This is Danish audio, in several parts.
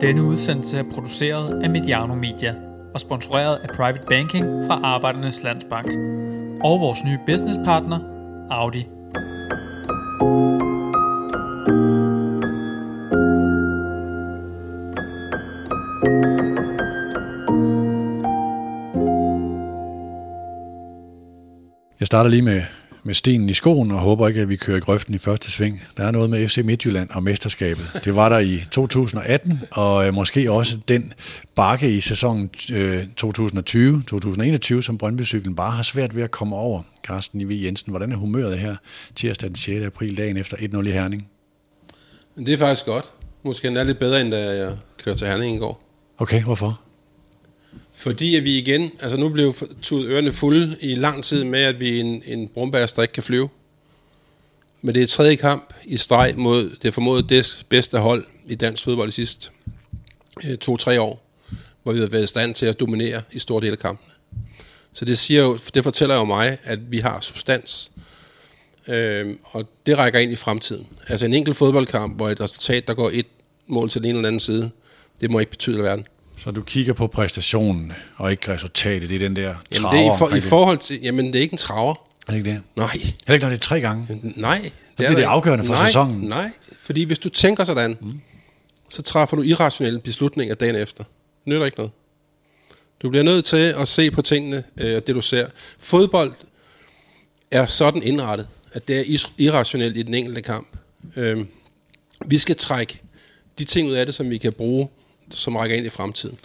Denne udsendelse er produceret af Mediano Media og sponsoreret af Private Banking fra Arbejdernes Landsbank og vores nye businesspartner, Audi. Jeg starter lige med, med stenen i skoen og håber ikke, at vi kører i grøften i første sving. Der er noget med FC Midtjylland og mesterskabet. Det var der i 2018, og øh, måske også den bakke i sæsonen øh, 2020-2021, som Brøndby-cyklen bare har svært ved at komme over. Carsten I.V. Jensen, hvordan er humøret her tirsdag den 6. april, dagen efter 1-0 i Herning? Det er faktisk godt. Måske endda lidt bedre, end da jeg kørte til Herning i går. Okay, hvorfor? Fordi at vi igen, altså nu blev tudet ørerne fulde i lang tid med, at vi en, en brumbærster, ikke kan flyve. Men det er tredje kamp i streg mod det formodet det bedste hold i dansk fodbold de sidste øh, to-tre år, hvor vi har været i stand til at dominere i store dele af kampen. Så det, siger jo, det fortæller jo mig, at vi har substans. Øh, og det rækker ind i fremtiden. Altså en enkelt fodboldkamp, hvor et resultat, der går et mål til den ene eller anden side, det må ikke betyde verden. Så du kigger på præstationen og ikke resultatet. Det er den der traver. Jamen det er i, for, i forhold til, jamen det er ikke en traver. Er det ikke det? Nej. Heller ikke, når det er tre gange? Nej. Det er det afgørende for nej, sæsonen. Nej, fordi hvis du tænker sådan, mm. så træffer du irrationelle beslutninger dagen efter. Det nytter ikke noget. Du bliver nødt til at se på tingene, øh, det du ser. Fodbold er sådan indrettet, at det er irrationelt i den enkelte kamp. Øh, vi skal trække de ting ud af det, som vi kan bruge som rækker ind i fremtiden.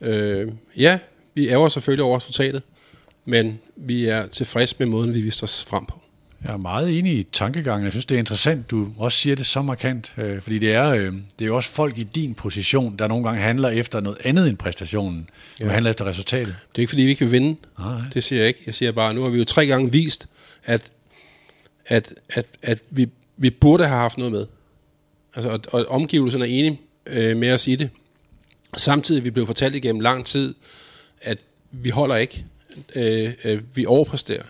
Øh, ja, vi ærger selvfølgelig over resultatet, men vi er tilfredse med måden, vi viser os frem på. Jeg er meget enig i tankegangen. Jeg synes, det er interessant, du også siger det så markant, øh, fordi det er, øh, det er jo også folk i din position, der nogle gange handler efter noget andet end præstationen, ja. handler efter resultatet. Det er ikke, fordi vi ikke kan vinde. Nej. Det siger jeg ikke. Jeg siger bare, nu har vi jo tre gange vist, at, at, at, at vi, vi burde have haft noget med. Altså, og, og omgivelserne er enige øh, med os i det. Samtidig vi blev fortalt igennem lang tid, at vi holder ikke. Øh, øh, vi overpræsterer.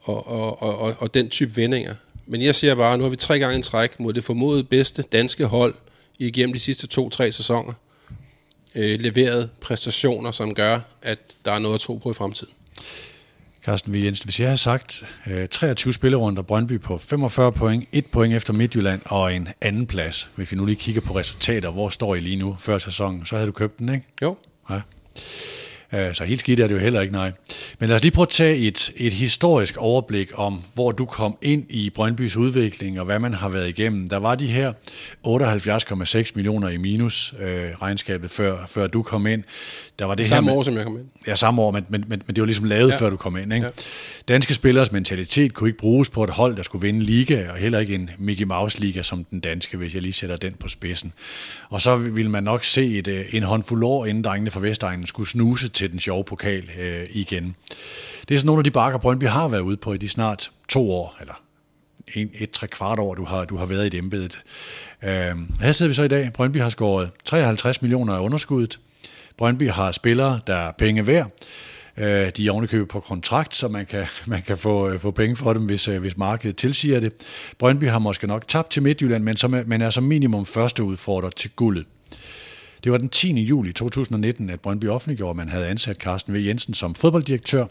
Og, og, og, og, og den type vendinger. Men jeg siger bare, nu har vi tre gange en træk mod det formodet bedste danske hold igennem de sidste to-tre sæsoner. Øh, leveret præstationer, som gør, at der er noget at tro på i fremtiden. Carsten V. Jensen, hvis jeg har sagt øh, 23 spillerunder Brøndby på 45 point, et point efter Midtjylland og en anden plads, hvis vi nu lige kigger på resultater, hvor står I lige nu før sæsonen, så havde du købt den, ikke? Jo. Ja. Øh, så helt skidt er det jo heller ikke, nej. Men lad os lige prøve at tage et, et historisk overblik om, hvor du kom ind i Brøndbys udvikling, og hvad man har været igennem. Der var de her 78,6 millioner i minus øh, regnskabet, før, før du kom ind. Der var det samme her år, som jeg kom ind. Ja, samme år, men, men, men, men det var ligesom lavet, ja. før du kom ind. Ikke? Ja. Danske spillers mentalitet kunne ikke bruges på et hold, der skulle vinde liga, og heller ikke en Mickey Mouse-liga som den danske, hvis jeg lige sætter den på spidsen. Og så ville man nok se et, øh, en håndfuld år, inden drengene fra Vestegnen skulle snuse til den sjove pokal øh, igen. Det er sådan nogle af de bakker, Brøndby har været ude på i de snart to år, eller en, et, tre kvart år, du har, du har været i det embedet. Øh, her sidder vi så i dag. Brøndby har skåret 53 millioner af underskuddet. Brøndby har spillere, der er penge værd. Øh, de er ovenikøbet på kontrakt, så man kan, man kan få, øh, få penge for dem, hvis, øh, hvis markedet tilsiger det. Brøndby har måske nok tabt til Midtjylland, men, som, men er som minimum første udfordrer til guldet. Det var den 10. juli 2019, at Brøndby offentliggjorde, at man havde ansat Carsten V. Jensen som fodbolddirektør.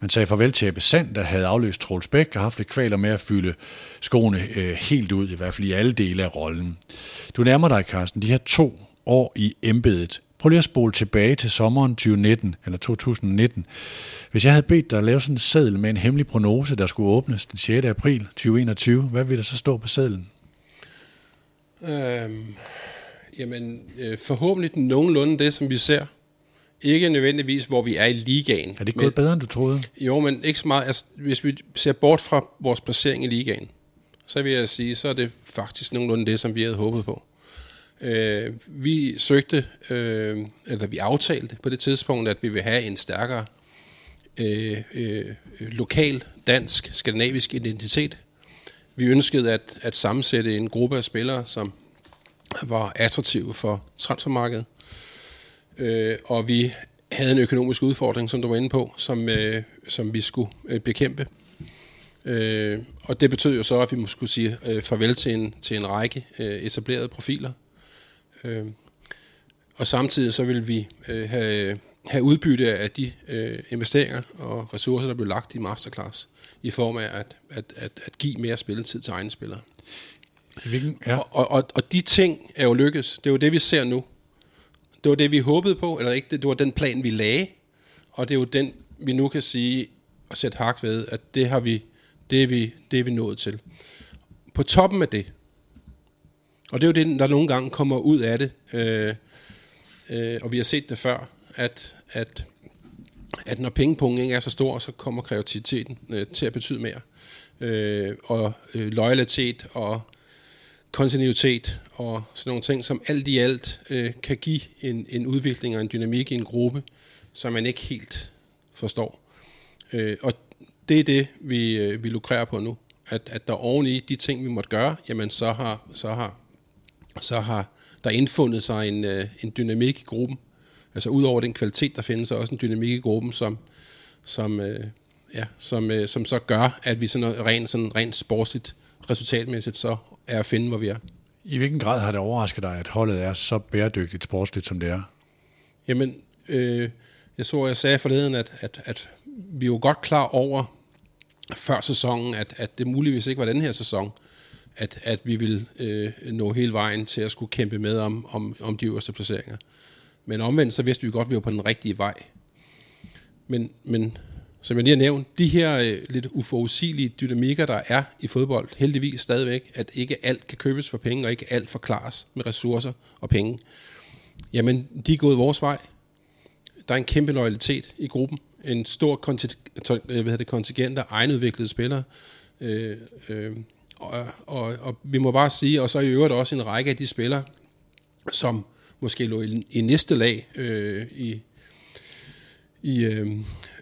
Man sagde farvel til Ebbe Sand, der havde afløst Troels Bæk og haft lidt kvaler med at fylde skoene øh, helt ud, i hvert fald i alle dele af rollen. Du nærmer dig, Carsten, de her to år i embedet. Prøv lige at spole tilbage til sommeren 2019, eller 2019. Hvis jeg havde bedt dig at lave sådan en seddel med en hemmelig prognose, der skulle åbnes den 6. april 2021, hvad ville der så stå på sedlen? Øhm, jamen, øh, forhåbentlig nogenlunde det, som vi ser. Ikke nødvendigvis, hvor vi er i ligaen. Er det gået bedre, end du troede? Jo, men ikke så meget. Altså, hvis vi ser bort fra vores placering i ligaen, så vil jeg sige, så er det faktisk nogenlunde det, som vi havde håbet på. Øh, vi søgte, øh, eller vi aftalte på det tidspunkt, at vi vil have en stærkere øh, øh, lokal, dansk, skandinavisk identitet. Vi ønskede at, at sammensætte en gruppe af spillere, som var attraktive for transfermarkedet. Øh, og vi havde en økonomisk udfordring, som du var inde på, som, øh, som vi skulle øh, bekæmpe. Øh, og det betød jo så, at vi skulle sige øh, farvel til en, til en række øh, etablerede profiler, Øh, og samtidig så vil vi øh, have, have udbytte af de øh, investeringer og ressourcer, der blev lagt i masterclass, i form af at, at, at, at give mere spilletid til egne spillere. Hvilken, ja. Og, og, og de ting er jo lykkes. Det er jo det, vi ser nu. Det var det, vi håbede på, eller ikke, det var den plan, vi lagde, og det er jo den, vi nu kan sige og sætte hak ved, at det har vi, det er vi, det er vi nået til. På toppen af det, og det er jo det, der nogle gange kommer ud af det, øh, øh, og vi har set det før, at, at, at når pengepungen ikke er så stor, så kommer kreativiteten øh, til at betyde mere. Øh, og øh, loyalitet og kontinuitet og sådan nogle ting, som alt i alt øh, kan give en, en udvikling og en dynamik i en gruppe, som man ikke helt forstår. Øh, og det er det, vi, øh, vi lukrerer på nu. At, at der oven i de ting, vi måtte gøre, jamen så har, så har, så har der indfundet sig en, øh, en dynamik i gruppen. Altså udover den kvalitet, der findes, så også en dynamik i gruppen, som, som, øh, ja, som, øh, som så gør, at vi sådan rent, sådan rent sportsligt resultatmæssigt så er at finde, hvor vi er. I hvilken grad har det overrasket dig, at holdet er så bæredygtigt sportsligt, som det er? Jamen, øh, jeg så, jeg sagde forleden, at, at, at vi er jo godt klar over før sæsonen, at, at det muligvis ikke var den her sæson, at, at vi vil øh, nå hele vejen til at skulle kæmpe med om, om, om de øverste placeringer. Men omvendt, så vidste vi godt, at vi var på den rigtige vej. Men, men som jeg lige har nævnt, de her øh, lidt uforudsigelige dynamikker, der er i fodbold, heldigvis stadigvæk, at ikke alt kan købes for penge, og ikke alt forklares med ressourcer og penge, jamen, de er gået vores vej. Der er en kæmpe loyalitet i gruppen. En stor kontingent, øh, kontingent af egenudviklede spillere. Øh, øh, og, og, og vi må bare sige, og så i øvrigt også en række af de spillere, som måske lå i, i næste lag øh, i, i, øh,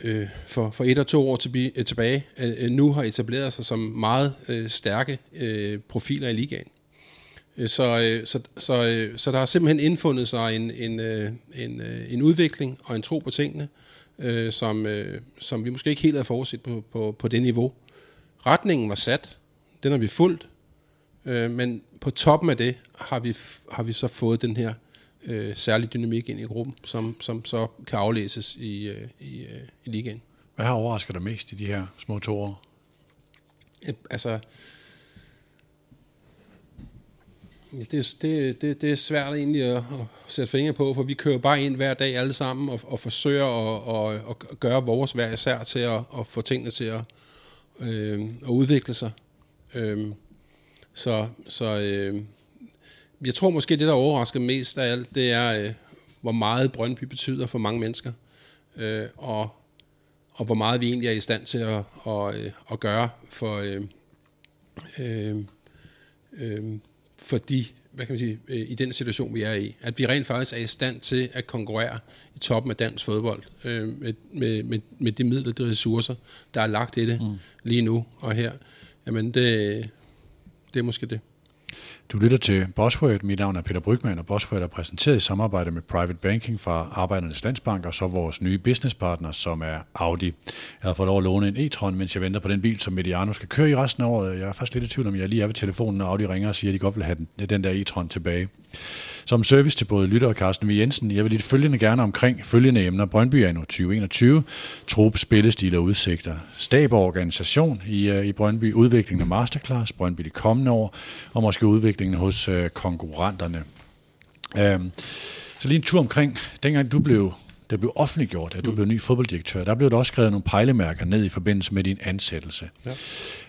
øh, for, for et og to år øh, tilbage, øh, tilbage øh, nu har etableret sig som meget øh, stærke øh, profiler i ligaen. Øh, så, øh, så, så, øh, så der har simpelthen indfundet sig en, en, øh, en, øh, en udvikling og en tro på tingene, øh, som, øh, som vi måske ikke helt havde forudset på, på, på det niveau. Retningen var sat, den har vi fulgt, øh, men på toppen af det har vi, har vi så fået den her øh, særlig dynamik ind i gruppen, som, som så kan aflæses i, øh, i, øh, i ligaen. Hvad har overrasket dig mest i de her små to år? Altså, Ja, det, det, det, det er svært egentlig at, at sætte fingre på, for vi kører bare ind hver dag alle sammen og, og forsøger at, at, at gøre vores hver især til at, at få tingene til at, øh, at udvikle sig. Øh, så så øh, jeg tror måske, det der overrasker mest af alt, det er, øh, hvor meget Brøndby betyder for mange mennesker, øh, og, og hvor meget vi egentlig er i stand til at, at, øh, at gøre for, øh, øh, øh, for de, hvad kan man sige, øh, i den situation, vi er i. At vi rent faktisk er i stand til at konkurrere i toppen af dansk fodbold øh, med, med, med, med de midler, de ressourcer, der er lagt i det mm. lige nu og her. Jamen, det, det er måske det. Du lytter til Bosworth. Mit navn er Peter Brygman, og Bosworth er præsenteret i samarbejde med Private Banking fra Arbejdernes Landsbank, og så vores nye businesspartner, som er Audi. Jeg har fået lov at låne en e-tron, mens jeg venter på den bil, som Mediano skal køre i resten af året. Jeg er faktisk lidt i tvivl om, jeg lige er ved telefonen, når Audi ringer og siger, at de godt vil have den, den der e-tron tilbage. Som service til både Lytter og Carsten V. Jensen, jeg vil lidt følgende gerne omkring følgende emner. Brøndby er nu 2021, trup, spillestil og udsigter. Stab og organisation i, uh, i Brøndby, udviklingen af Masterclass, Brøndby de kommende år, og måske udviklingen hos uh, konkurrenterne. Uh, så lige en tur omkring, dengang du blev det blev offentliggjort, at du mm. blev ny fodbolddirektør, der blev der også skrevet nogle pejlemærker ned i forbindelse med din ansættelse. Ja.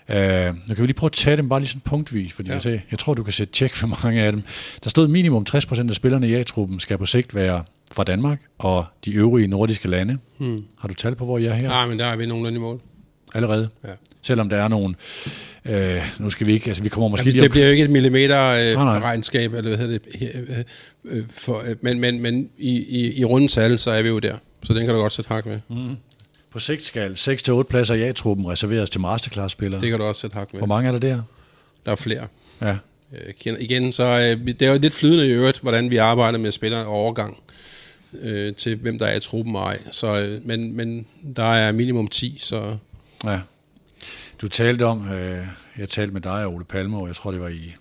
Uh, nu kan vi lige prøve at tage dem bare lige sådan punktvis, fordi ja. jeg, sagde, jeg tror, du kan sætte tjek for mange af dem. Der stod minimum 60% af spillerne i A-truppen skal på sigt være fra Danmark og de øvrige nordiske lande. Hmm. Har du tal på, hvor jeg er her? Nej, men der er vi nogenlunde i mål. Allerede? Ja. Selvom der er nogen... Øh, nu skal vi ikke... Altså, vi kommer måske ja, lige... Det bliver jo ikke et millimeter øh, nej, nej. regnskab, eller hvad hedder det, øh, øh, for, øh, men, men, men i, i, i rundetal, så er vi jo der. Så den kan du godt sætte hak med. Mm. På sigt skal 6-8 pladser i A-truppen reserveres til masterclass-spillere. Det kan du også sætte hak med. Hvor mange er der der? Der er flere. Ja. Øh, igen, så øh, det er jo lidt flydende i øvrigt, hvordan vi arbejder med spillere og overgang øh, til, hvem der er i truppen og ej. Så, øh, men, men der er minimum 10, så... Ja. Du talte om, øh, jeg talte med dig og Ole Palme, og jeg tror, det var i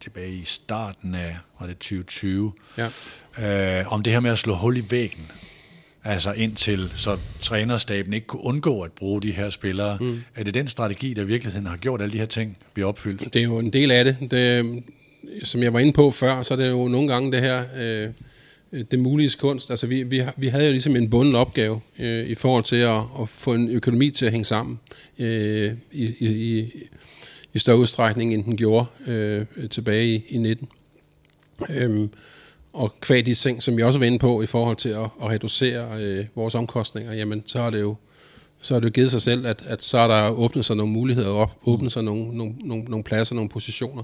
tilbage i starten af var det 2020, ja. øh, om det her med at slå hul i væggen. Altså indtil så trænerstaben ikke kunne undgå at bruge de her spillere. Mm. Er det den strategi, der i virkeligheden har gjort alle de her ting bliver opfyldt? Det er jo en del af det. det som jeg var inde på før, så er det jo nogle gange det her, øh, det mulige kunst. Altså vi, vi, vi havde jo ligesom en bunden opgave øh, i forhold til at, at få en økonomi til at hænge sammen øh, i, i, i større udstrækning, end den gjorde øh, tilbage i, i 19. Øhm, og kvad de ting, som vi også var inde på i forhold til at, at reducere øh, vores omkostninger, jamen så har det jo så har det jo givet sig selv, at, at så er der åbnet sig nogle muligheder op, åbnet sig nogle, nogle, nogle, nogle pladser, nogle positioner,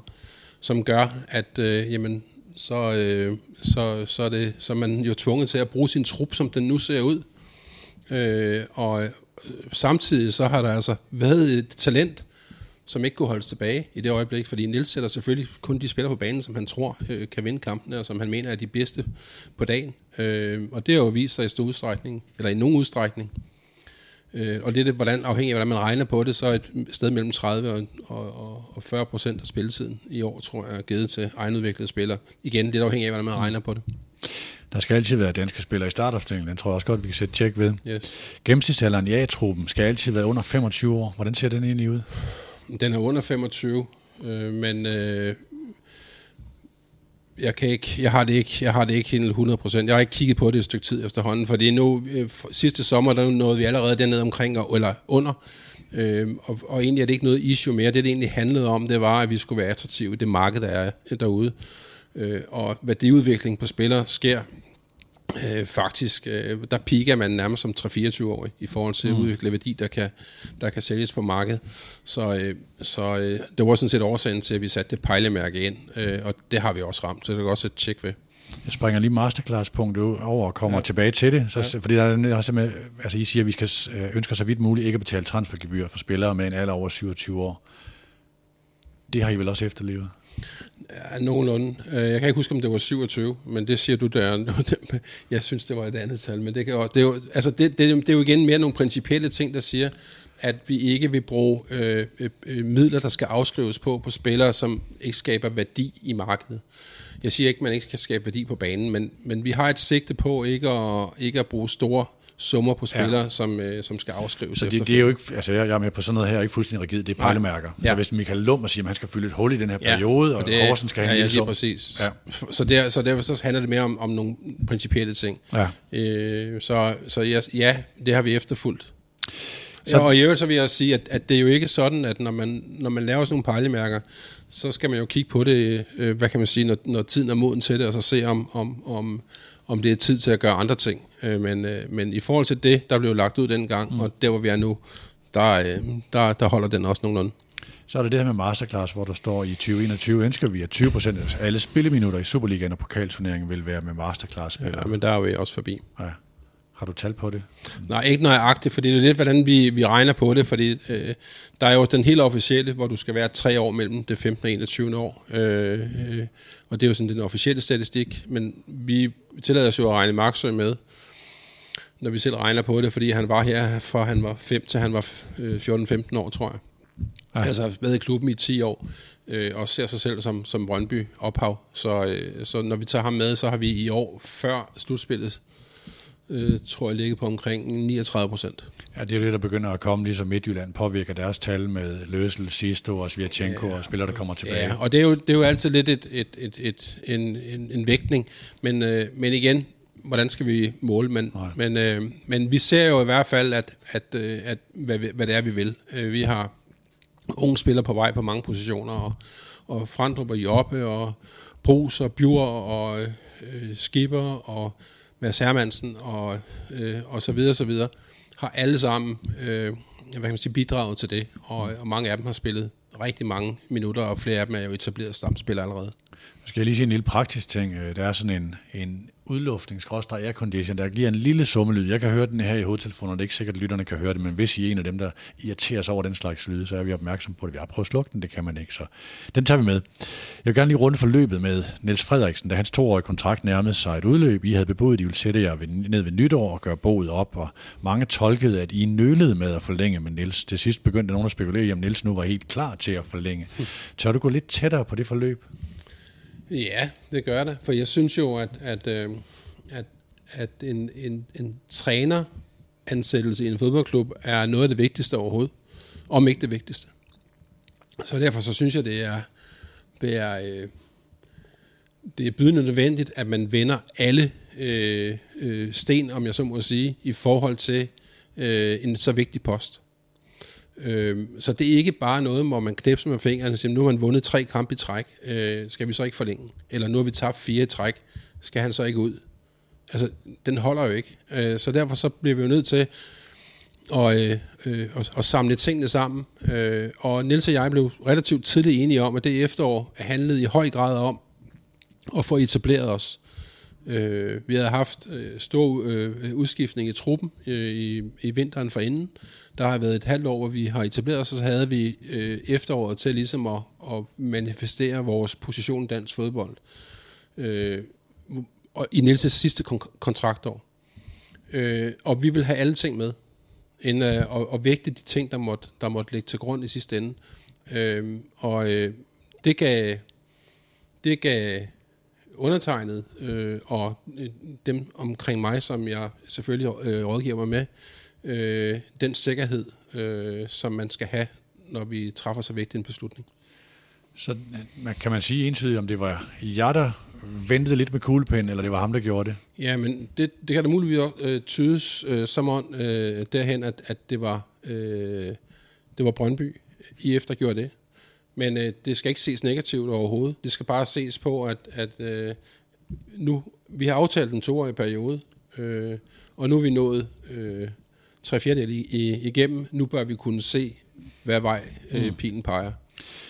som gør, at øh, jamen, så, øh, så, så, er det, så er man jo tvunget til at bruge sin trup, som den nu ser ud. Øh, og øh, samtidig så har der altså været et talent, som ikke kunne holdes tilbage i det øjeblik, fordi Nils sætter selvfølgelig kun de spillere på banen, som han tror øh, kan vinde kampene, og som han mener er de bedste på dagen. Øh, og det har jo vist sig i stor udstrækning, eller i nogen udstrækning. Øh, og det er hvordan, afhængig af, hvordan man regner på det, så er et sted mellem 30 og, og, og 40 procent af spilletiden i år, tror jeg, er givet til egenudviklede spillere. Igen, det er afhængig af, hvordan man regner på det. Der skal altid være danske spillere i startopstillingen. Den tror jeg også godt, vi kan sætte tjek ved. Yes. Gennemsnitsalderen i A-truppen skal altid være under 25 år. Hvordan ser den egentlig ud? Den er under 25, øh, men øh, jeg, kan ikke, jeg, har det ikke, jeg har det ikke helt 100%. Jeg har ikke kigget på det et stykke tid efterhånden, fordi nu, øh, sidste sommer, der nåede vi allerede dernede omkring, eller under, øh, og, og egentlig er det ikke noget issue mere. Det, det egentlig handlede om, det var, at vi skulle være attraktive i det marked, der er derude. Øh, og værdiudvikling på spillere sker Øh, faktisk, øh, der piker man nærmest som 3-24 år i forhold til mm. at udvikle værdi, der kan, der kan sælges på markedet. Så, øh, så øh, det var sådan set årsagen til, at vi satte det pejlemærke ind, øh, og det har vi også ramt, så det er også et tjek ved. Jeg springer lige masterclass-punktet over og kommer ja. tilbage til det. Så, ja. Fordi der er simpelthen, altså I siger, at vi skal øh, ønsker så vidt muligt ikke at betale transfergebyr for spillere med en alder over 27 år. Det har I vel også efterlevet? Ja, nogenlunde. Øh, jeg kan ikke huske, om det var 27, men det siger du der. Jeg synes, det var et andet tal. Men det, kan også, det, er jo, altså det, det, det er jo igen mere nogle principielle ting, der siger, at vi ikke vil bruge øh, øh, øh midler, der skal afskrives på, på spillere, som ikke skaber værdi i markedet. Jeg siger ikke, at man ikke kan skabe værdi på banen, men, men vi har et sigte på ikke at, ikke at bruge store summer på spillere, ja. som, øh, som skal afskrives. Så det, det er jo ikke, altså jeg, jeg er med på sådan noget her, ikke fuldstændig rigid, det er pejlemærker. Ja. Så hvis Michael Lummer siger, at han skal fylde et hul i den her periode, ja, og, og Horsen skal have ja, en ja, præcis. Ja. Så, der, så derfor så handler det mere om, om nogle principielle ting. Ja. Øh, så så ja, ja, det har vi efterfulgt. Så, ja, og i øvrigt så vil jeg sige, at, at det er jo ikke sådan, at når man, når man laver sådan nogle pejlemærker, så skal man jo kigge på det, øh, hvad kan man sige, når, når tiden er moden til det, og så se om, om, om, om det er tid til at gøre andre ting. Øh, men, øh, men i forhold til det, der blev lagt ud dengang, mm. og der hvor vi er nu, der, øh, der, der holder den også nogenlunde. Så er det det her med Masterclass, hvor der står i 2021, ønsker vi, at 20% af alle spilleminutter i Superligaen og pokalturneringen vil være med Masterclass-spillere. Ja, men der er vi også forbi. Ja. Har du tal på det? Nej, ikke nøjagtigt, fordi det er lidt, hvordan vi, vi regner på det, fordi øh, der er jo den helt officielle, hvor du skal være tre år mellem det 15. og 21. år, øh, øh, og det er jo sådan den officielle statistik, men vi tillader os jo at regne Maxø med, når vi selv regner på det, fordi han var her fra han var 5 til han var 14-15 år, tror jeg. Ej. Altså har været i klubben i 10 år, øh, og ser sig selv som, som Brøndby ophav. Så, øh, så når vi tager ham med, så har vi i år før slutspillet øh, tror jeg ligger på omkring 39 procent. Ja, det er det, der begynder at komme, ligesom Midtjylland påvirker deres tal med Løsel, Sisto og Svirchenko ja, og spillere, der kommer tilbage. Ja, og det er jo, det er jo altid lidt et, et, et, et, en, en, en vægtning, men, øh, men igen, hvordan skal vi måle? Men, men, øh, men vi ser jo i hvert fald, at, at, øh, at hvad, hvad det er, vi vil. Øh, vi har unge spillere på vej på mange positioner, og, og Frandrup og Joppe, og Brugs og Bjur og øh, Skipper og Mads Hermansen og, øh, og så videre, så videre, har alle sammen øh, hvad kan man sige, bidraget til det, og, og mange af dem har spillet rigtig mange minutter, og flere af dem er jo etableret stamspillere allerede. Nu skal jeg lige sige en lille praktisk ting. Øh, der er sådan en, en udluftnings aircondition, der giver en lille summelyd. Jeg kan høre den her i hovedtelefonen, og det er ikke sikkert, at lytterne kan høre det, men hvis I er en af dem, der irriterer sig over den slags lyde, så er vi opmærksom på det. Vi har prøvet at slukke den, det kan man ikke, så den tager vi med. Jeg vil gerne lige runde forløbet med Niels Frederiksen, da hans toårige kontrakt nærmede sig et udløb. I havde bebudet, at I ville sætte jer ned ved nytår og gøre boet op, og mange tolkede, at I nølede med at forlænge med Niels. Til sidst begyndte nogen at spekulere om Niels nu var helt klar til at forlænge. Tør du gå lidt tættere på det forløb? Ja, det gør det. For jeg synes jo, at, at, øh, at, at en, en, en træner-ansættelse i en fodboldklub er noget af det vigtigste overhovedet. Om ikke det vigtigste. Så derfor så synes jeg, det er, det er, øh, det er bydende nødvendigt, at man vender alle øh, øh, sten, om jeg så må sige, i forhold til øh, en så vigtig post. Øh, så det er ikke bare noget, hvor man knæpser med fingrene og siger, nu har man vundet tre kampe i træk, øh, skal vi så ikke forlænge? Eller nu har vi tabt fire i træk, skal han så ikke ud? Altså, den holder jo ikke. Øh, så derfor så bliver vi jo nødt til og, øh, øh, og, og samle tingene sammen. Øh, og Nils og jeg blev relativt tidligt enige om, at det efterår handlede i høj grad om at få etableret os. Øh, vi havde haft øh, stor øh, udskiftning i truppen øh, i, i vinteren forinden. Der har været et halvt år, hvor vi har etableret os, og så havde vi øh, efteråret til ligesom at, at manifestere vores position i dansk fodbold. Øh, og i Niels' sidste kon- kontraktår. Øh, og vi vil have alle ting med end øh, at, at vægte de ting, der måtte, der måtte ligge til grund i sidste ende. Øh, og øh, det gav, det gav undertegnet øh, og øh, dem omkring mig, som jeg selvfølgelig øh, rådgiver mig med, øh, den sikkerhed, øh, som man skal have, når vi træffer så vigtig en beslutning. Så kan man sige entydigt, om det var jer, der ventede lidt med kuglepen, eller det var ham, der gjorde det? Ja, men det, det kan da muligvis øh, tydes øh, som om øh, derhen, at, at det var øh, det var Brøndby, I efter gjorde det. Men øh, det skal ikke ses negativt overhovedet. Det skal bare ses på, at, at øh, nu, vi har aftalt en toårig periode, øh, og nu er vi nået øh, tre fjerdedel igennem. Nu bør vi kunne se, hvad vej øh, mm. pilen peger.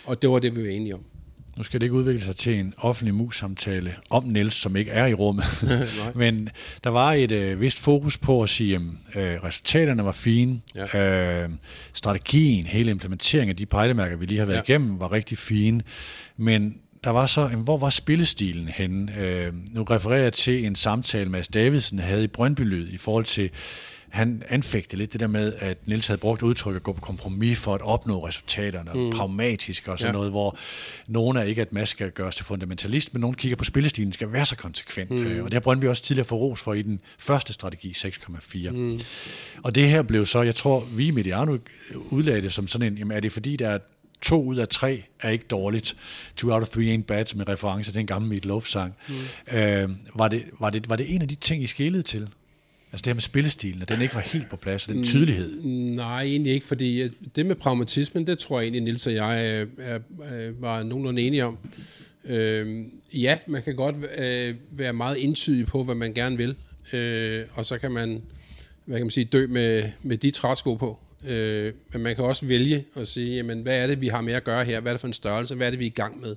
Og det var det, vi var enige om. Nu skal det ikke udvikle sig til en offentlig mus-samtale om Niels, som ikke er i rummet. Men der var et øh, vist fokus på at sige, at øh, resultaterne var fine. Ja. Øh, strategien, hele implementeringen af de pejlemærker, vi lige har været ja. igennem, var rigtig fine. Men der var så, hvor var spillestilen henne? Øh, nu refererer jeg til en samtale, Mads Davidsen havde i Brøndby i forhold til han anfægtede lidt det der med, at Nils havde brugt udtryk at gå på kompromis for at opnå resultaterne, mm. pragmatisk og sådan ja. noget, hvor nogen er ikke, at Mads skal gøres til fundamentalist, men nogen kigger på spillestilen, skal være så konsekvent. Mm. Og det har Brøndby også tidligere fået ros for i den første strategi, 6,4. Mm. Og det her blev så, jeg tror, vi i Mediano udlagde det som sådan en, jamen er det fordi, der er to ud af tre er ikke dårligt. Two out of three ain't bad, med reference til en gammel Meat Love-sang. Mm. Øh, var, det, var, det, var det en af de ting, I skillede til? Altså det her med spillestilen, at den ikke var helt på plads, den tydelighed. Nej, egentlig ikke, fordi øh, det med pragmatismen, det tror jeg egentlig, Nils og jeg øh, er, er, er, var nogenlunde enige om. Øh, ja, man kan godt øh, være meget indtydig på, hvad man gerne vil, øh, og så kan man, hvad kan man sige, dø med, med de træsko på. Øh, men man kan også vælge at sige, jamen, hvad er det, vi har med at gøre her? Hvad er det for en størrelse? Hvad er det, vi er i gang med?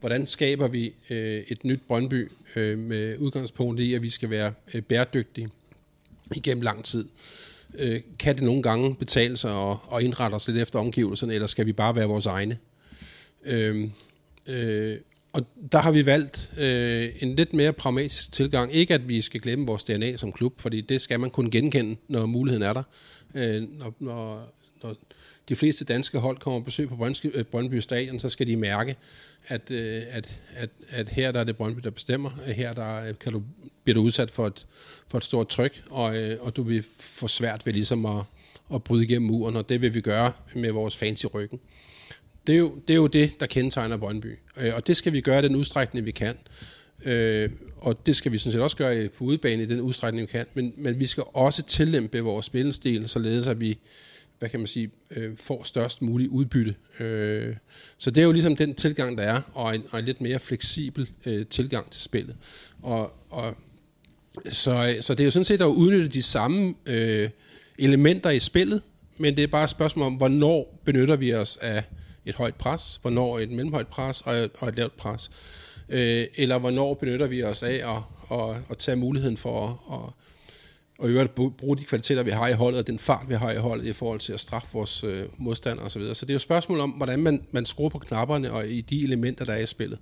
Hvordan skaber vi øh, et nyt Brøndby øh, med udgangspunkt i, at vi skal være øh, bæredygtige? Igennem lang tid. Øh, kan det nogle gange betale sig og, og indrette os lidt efter omgivelserne, eller skal vi bare være vores egne? Øh, øh, og der har vi valgt øh, en lidt mere pragmatisk tilgang. Ikke at vi skal glemme vores DNA som klub, fordi det skal man kunne genkende, når muligheden er der. Øh, når, når, når de fleste danske hold kommer på besøg på Brøndby, øh, Brøndby Stadion, så skal de mærke, at, øh, at, at, at her der er det Brøndby, der bestemmer. Her der øh, kan du, bliver du udsat for et, for et stort tryk, og, og du vil få svært ved ligesom at, at bryde igennem muren, og det vil vi gøre med vores fans i ryggen. Det er, jo, det er jo det, der kendetegner Brøndby, og det skal vi gøre den udstrækning, vi kan. og det skal vi sådan set også gøre på udebane i den udstrækning, vi kan, men, men vi skal også tillæmpe vores spillestil, således at vi, hvad kan man sige, øh, får størst mulig udbytte. Øh, så det er jo ligesom den tilgang, der er, og en, og en lidt mere fleksibel øh, tilgang til spillet. Og, og så, så det er jo sådan set at udnytte de samme øh, elementer i spillet, men det er bare et spørgsmål om, hvornår benytter vi os af et højt pres, hvornår et mellemhøjt pres og et, og et lavt pres. Øh, eller hvornår benytter vi os af at, at, at tage muligheden for at, at og i øvrigt bruge de kvaliteter, vi har i holdet, og den fart, vi har i holdet, i forhold til at straffe vores øh, modstandere osv. Så, videre. så det er jo et spørgsmål om, hvordan man, man skruer på knapperne og i de elementer, der er i spillet.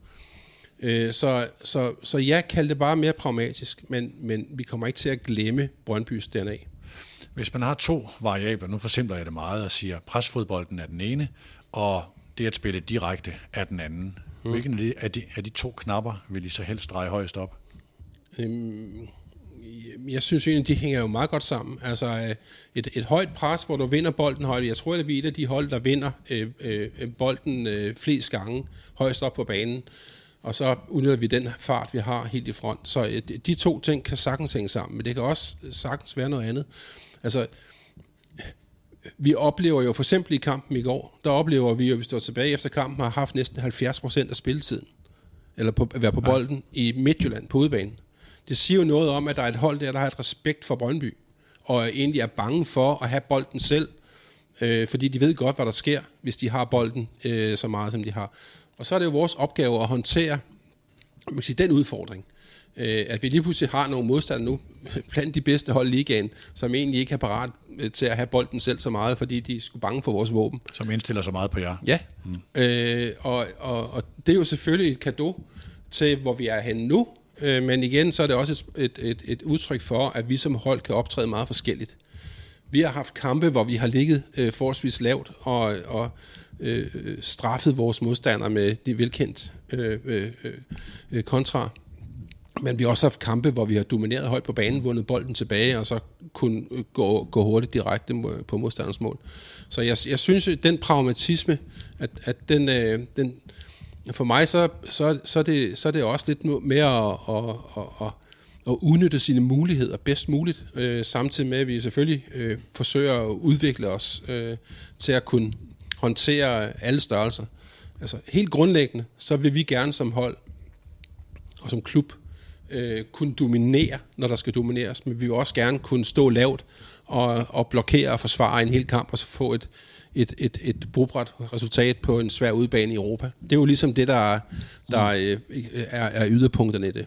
Øh, så, så, så jeg kalder det bare mere pragmatisk, men, men vi kommer ikke til at glemme Brøndbys DNA. Hvis man har to variabler, nu forsimpler jeg det meget og siger, presfodbolden er den ene, og det at spille direkte er den anden. Mm. Hvilken af de, af, de, af de to knapper vil I så helst dreje højst op? Øhm, jeg synes egentlig, de hænger jo meget godt sammen. Altså øh, et, et højt pres, hvor du vinder bolden højt. Jeg tror, at vi er et af de hold, der vinder øh, øh, bolden øh, flest gange højst op på banen. Og så udnytter vi den fart, vi har helt i front. Så øh, de to ting kan sagtens hænge sammen, men det kan også sagtens være noget andet. Altså, vi oplever jo for eksempel i kampen i går, der oplever vi jo, at vi står tilbage efter kampen, har haft næsten 70 procent af spilletiden, eller på, at være på bolden ja. i Midtjylland på udebanen. Det siger jo noget om, at der er et hold der, der har et respekt for Brøndby, og egentlig er bange for at have bolden selv, øh, fordi de ved godt, hvad der sker, hvis de har bolden øh, så meget, som de har. Og så er det jo vores opgave at håndtere man kan sige, den udfordring. Øh, at vi lige pludselig har nogle modstandere nu, blandt de bedste hold i ligaen, som egentlig ikke er parat øh, til at have bolden selv så meget, fordi de er sgu bange for vores våben. Som indstiller så meget på jer. Ja, mm. øh, og, og, og det er jo selvfølgelig et kado til, hvor vi er henne nu, øh, men igen, så er det også et, et, et, et udtryk for, at vi som hold kan optræde meget forskelligt. Vi har haft kampe, hvor vi har ligget øh, forholdsvis lavt og, og øh, straffet vores modstandere med de velkendt øh, øh, øh, kontra. Men vi har også haft kampe, hvor vi har domineret højt på banen, vundet bolden tilbage, og så kunne øh, gå, gå hurtigt direkte på modstanders mål. Så jeg, jeg synes, at den pragmatisme, at, at den, øh, den, for mig, så, så, så, er det, så er det også lidt mere at, at, at, at, at udnytte sine muligheder bedst muligt, øh, samtidig med, at vi selvfølgelig øh, forsøger at udvikle os øh, til at kunne håndtere alle størrelser. Altså helt grundlæggende, så vil vi gerne som hold og som klub øh, kunne dominere, når der skal domineres, men vi vil også gerne kunne stå lavt og, og blokere og forsvare en hel kamp, og så få et, et, et, et brugbart resultat på en svær udbane i Europa. Det er jo ligesom det, der, der øh, er, er yderpunkterne i det.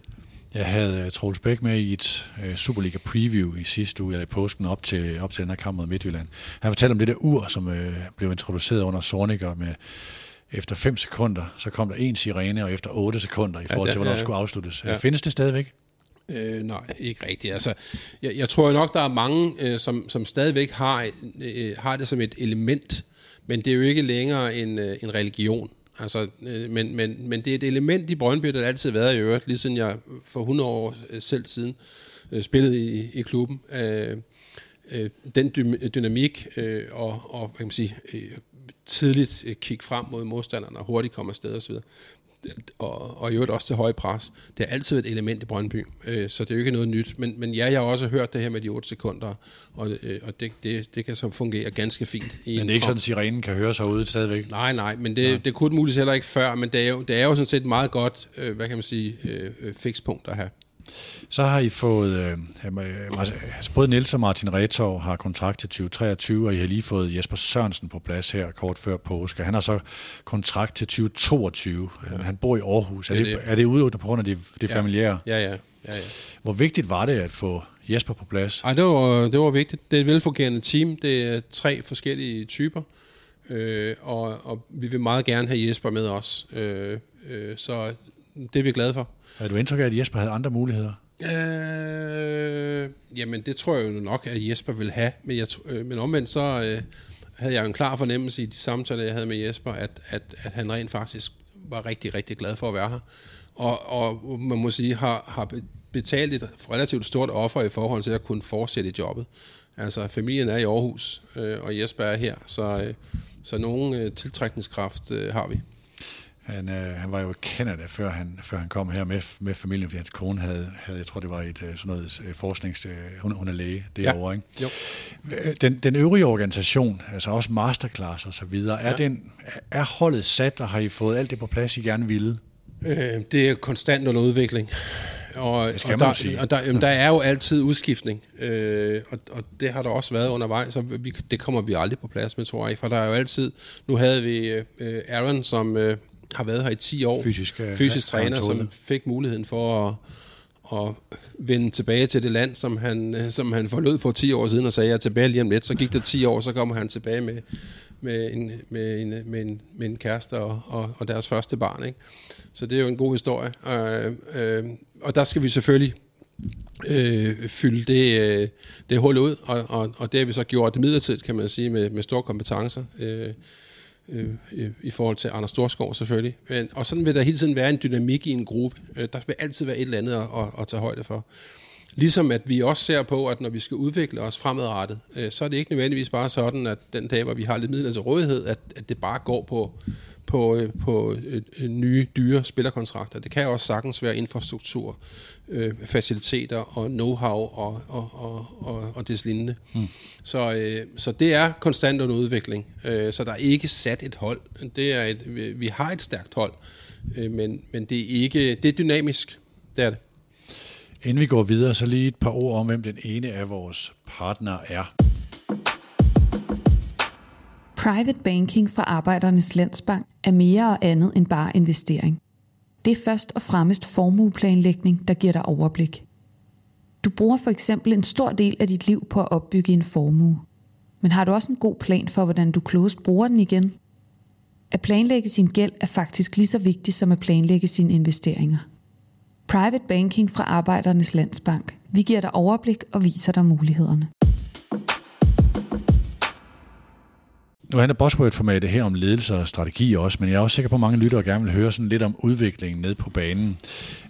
Jeg havde uh, Troels Bæk med i et uh, Superliga preview i sidste uge, eller i påsken op til, op til den her kamp mod Midtjylland. Han fortalte om det der ur, som uh, blev introduceret under Sorniger med efter 5 sekunder, så kom der en sirene, og efter 8 sekunder i forhold ja, til, hvornår ja, det skulle afsluttes. Ja. Findes det stadigvæk? Øh, nej, ikke rigtigt. Altså, jeg, jeg tror nok, der er mange, øh, som, som stadigvæk har, øh, har det som et element, men det er jo ikke længere en, øh, en religion. Altså, øh, men, men, men det er et element i Brøndby, der altid har været i øvrigt, lige siden jeg for 100 år øh, selv siden øh, spillede i, i klubben. Øh, øh, den dy- dynamik øh, og, og hvad kan man sige, øh, tidligt øh, kigge frem mod modstanderne og hurtigt komme afsted osv. Og, og i øvrigt også til høje pres. Det har altid været et element i Brøndby, øh, så det er jo ikke noget nyt. Men, men ja, jeg har også hørt det her med de 8 sekunder, og, øh, og det, det, det kan så fungere ganske fint. I men det er ikke sådan, at sirenen kan høre sig ude stadigvæk? Nej, nej, men det, ja. det kunne muligvis heller ikke før, men det er jo, det er jo sådan set et meget godt, øh, hvad kan man sige, øh, fikspunkt at have. Så har I fået, øh, altså både Niels og Martin Retov har kontrakt til 2023, og I har lige fået Jesper Sørensen på plads her kort før påske. Han har så kontrakt til 2022. Ja. Han bor i Aarhus. Er det, det, er det ude på grund af det, det ja. familiære? Ja, ja. ja, ja. Hvor vigtigt var det at få Jesper på plads? Ej, det var, det var vigtigt. Det er et velfungerende team. Det er tre forskellige typer. Øh, og, og vi vil meget gerne have Jesper med os. Øh, øh, så det er vi glade for. Er du indtryk af, at Jesper havde andre muligheder? Øh, jamen, det tror jeg jo nok, at Jesper vil have. Men, jeg, øh, men omvendt så øh, havde jeg jo en klar fornemmelse i de samtaler, jeg havde med Jesper, at, at, at han rent faktisk var rigtig, rigtig glad for at være her. Og, og man må sige, har, har betalt et relativt stort offer i forhold til at kunne fortsætte jobbet. Altså, familien er i Aarhus, øh, og Jesper er her, så, øh, så nogen øh, tiltrækningskraft øh, har vi. Han, øh, han var jo i Canada, før han, før han kom her med, med familien, fordi hans kone havde, havde, jeg tror det var et øh, sådan noget øh, forsknings... Øh, hun, hun er læge derovre, ja. ikke? Jo. Den, den øvrige organisation, altså også masterclass og så videre, er, ja. den, er holdet sat, og har I fået alt det på plads, I gerne ville? Øh, det er konstant under udvikling. Og, det skal og, der, sige. og der, jamen, der er jo altid udskiftning, øh, og, og det har der også været undervejs, så vi, det kommer vi aldrig på plads med, tror jeg, for der er jo altid, nu havde vi øh, Aaron, som øh, har været her i 10 år. Fysisk, øh, fysisk ja, træner, som fik muligheden for at, at vende tilbage til det land, som han, øh, som han forlod for 10 år siden, og sagde, jeg er tilbage lige om lidt. Så gik det 10 år, så kommer han tilbage med, med, en, med, en, med, en, med en kæreste og, og, og deres første barn. Ikke? Så det er jo en god historie. Øh, øh, og der skal vi selvfølgelig øh, fylde det, øh, det hul ud, og, og, og det har vi så gjort midlertidigt, kan man sige, med, med store kompetencer. Øh, Øh, øh, i forhold til Anders Storskov selvfølgelig. Men, og sådan vil der hele tiden være en dynamik i en gruppe. Øh, der vil altid være et eller andet at, at, at tage højde for. Ligesom at vi også ser på, at når vi skal udvikle os fremadrettet, øh, så er det ikke nødvendigvis bare sådan, at den dag, hvor vi har lidt midler til rådighed, at, at det bare går på, på, øh, på øh, nye, dyre spillerkontrakter. Det kan også sagtens være infrastruktur, øh, faciliteter og know-how og, og, og, og, og des lignende. Mm. Så, øh, så det er konstant under udvikling. Øh, så der er ikke sat et hold. Det er et, vi har et stærkt hold, øh, men, men det er ikke det er dynamisk. Det er det. Inden vi går videre, så lige et par ord om, hvem den ene af vores partnere er. Private banking fra Arbejdernes Landsbank er mere og andet end bare investering. Det er først og fremmest formueplanlægning, der giver dig overblik. Du bruger for eksempel en stor del af dit liv på at opbygge en formue. Men har du også en god plan for, hvordan du klogest bruger den igen? At planlægge sin gæld er faktisk lige så vigtigt som at planlægge sine investeringer. Private Banking fra Arbejdernes Landsbank. Vi giver dig overblik og viser dig mulighederne. Nu handler Buzzword-formatet her om ledelse og strategi også, men jeg er også sikker på, at mange lyttere gerne vil høre sådan lidt om udviklingen ned på banen.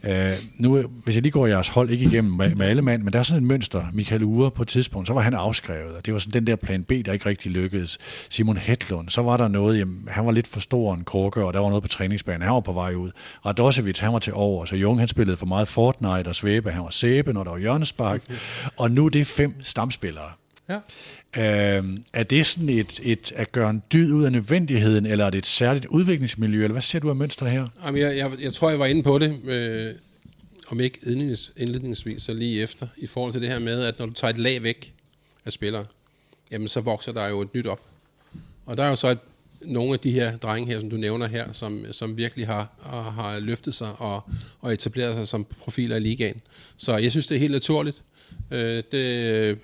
Uh, nu, hvis jeg lige går jeres hold ikke igennem med, med alle mand, men der er sådan et mønster. Michael Ure på et tidspunkt, så var han afskrevet, og det var sådan den der plan B, der ikke rigtig lykkedes. Simon Hedlund, så var der noget, jamen, han var lidt for stor en krukke, og der var noget på træningsbanen. Han var på vej ud. Radosevic, han var til over, så Jung, han spillede for meget Fortnite og Svæbe, han var sæbe, når der var hjørnespark. Og nu er det fem stamspillere. Ja. Øh, er det sådan et, et at gøre en dyd ud af nødvendigheden, eller er det et særligt udviklingsmiljø, eller hvad ser du af mønstre her? Jamen, jeg, jeg, jeg tror, jeg var inde på det, øh, om ikke indledningsvis, så lige efter, i forhold til det her med, at når du tager et lag væk af spillere, jamen så vokser der jo et nyt op. Og der er jo så et, nogle af de her drenge her, som du nævner her, som, som virkelig har, har løftet sig og, og etableret sig som profiler i ligaen. Så jeg synes, det er helt naturligt. Øh, det Øh,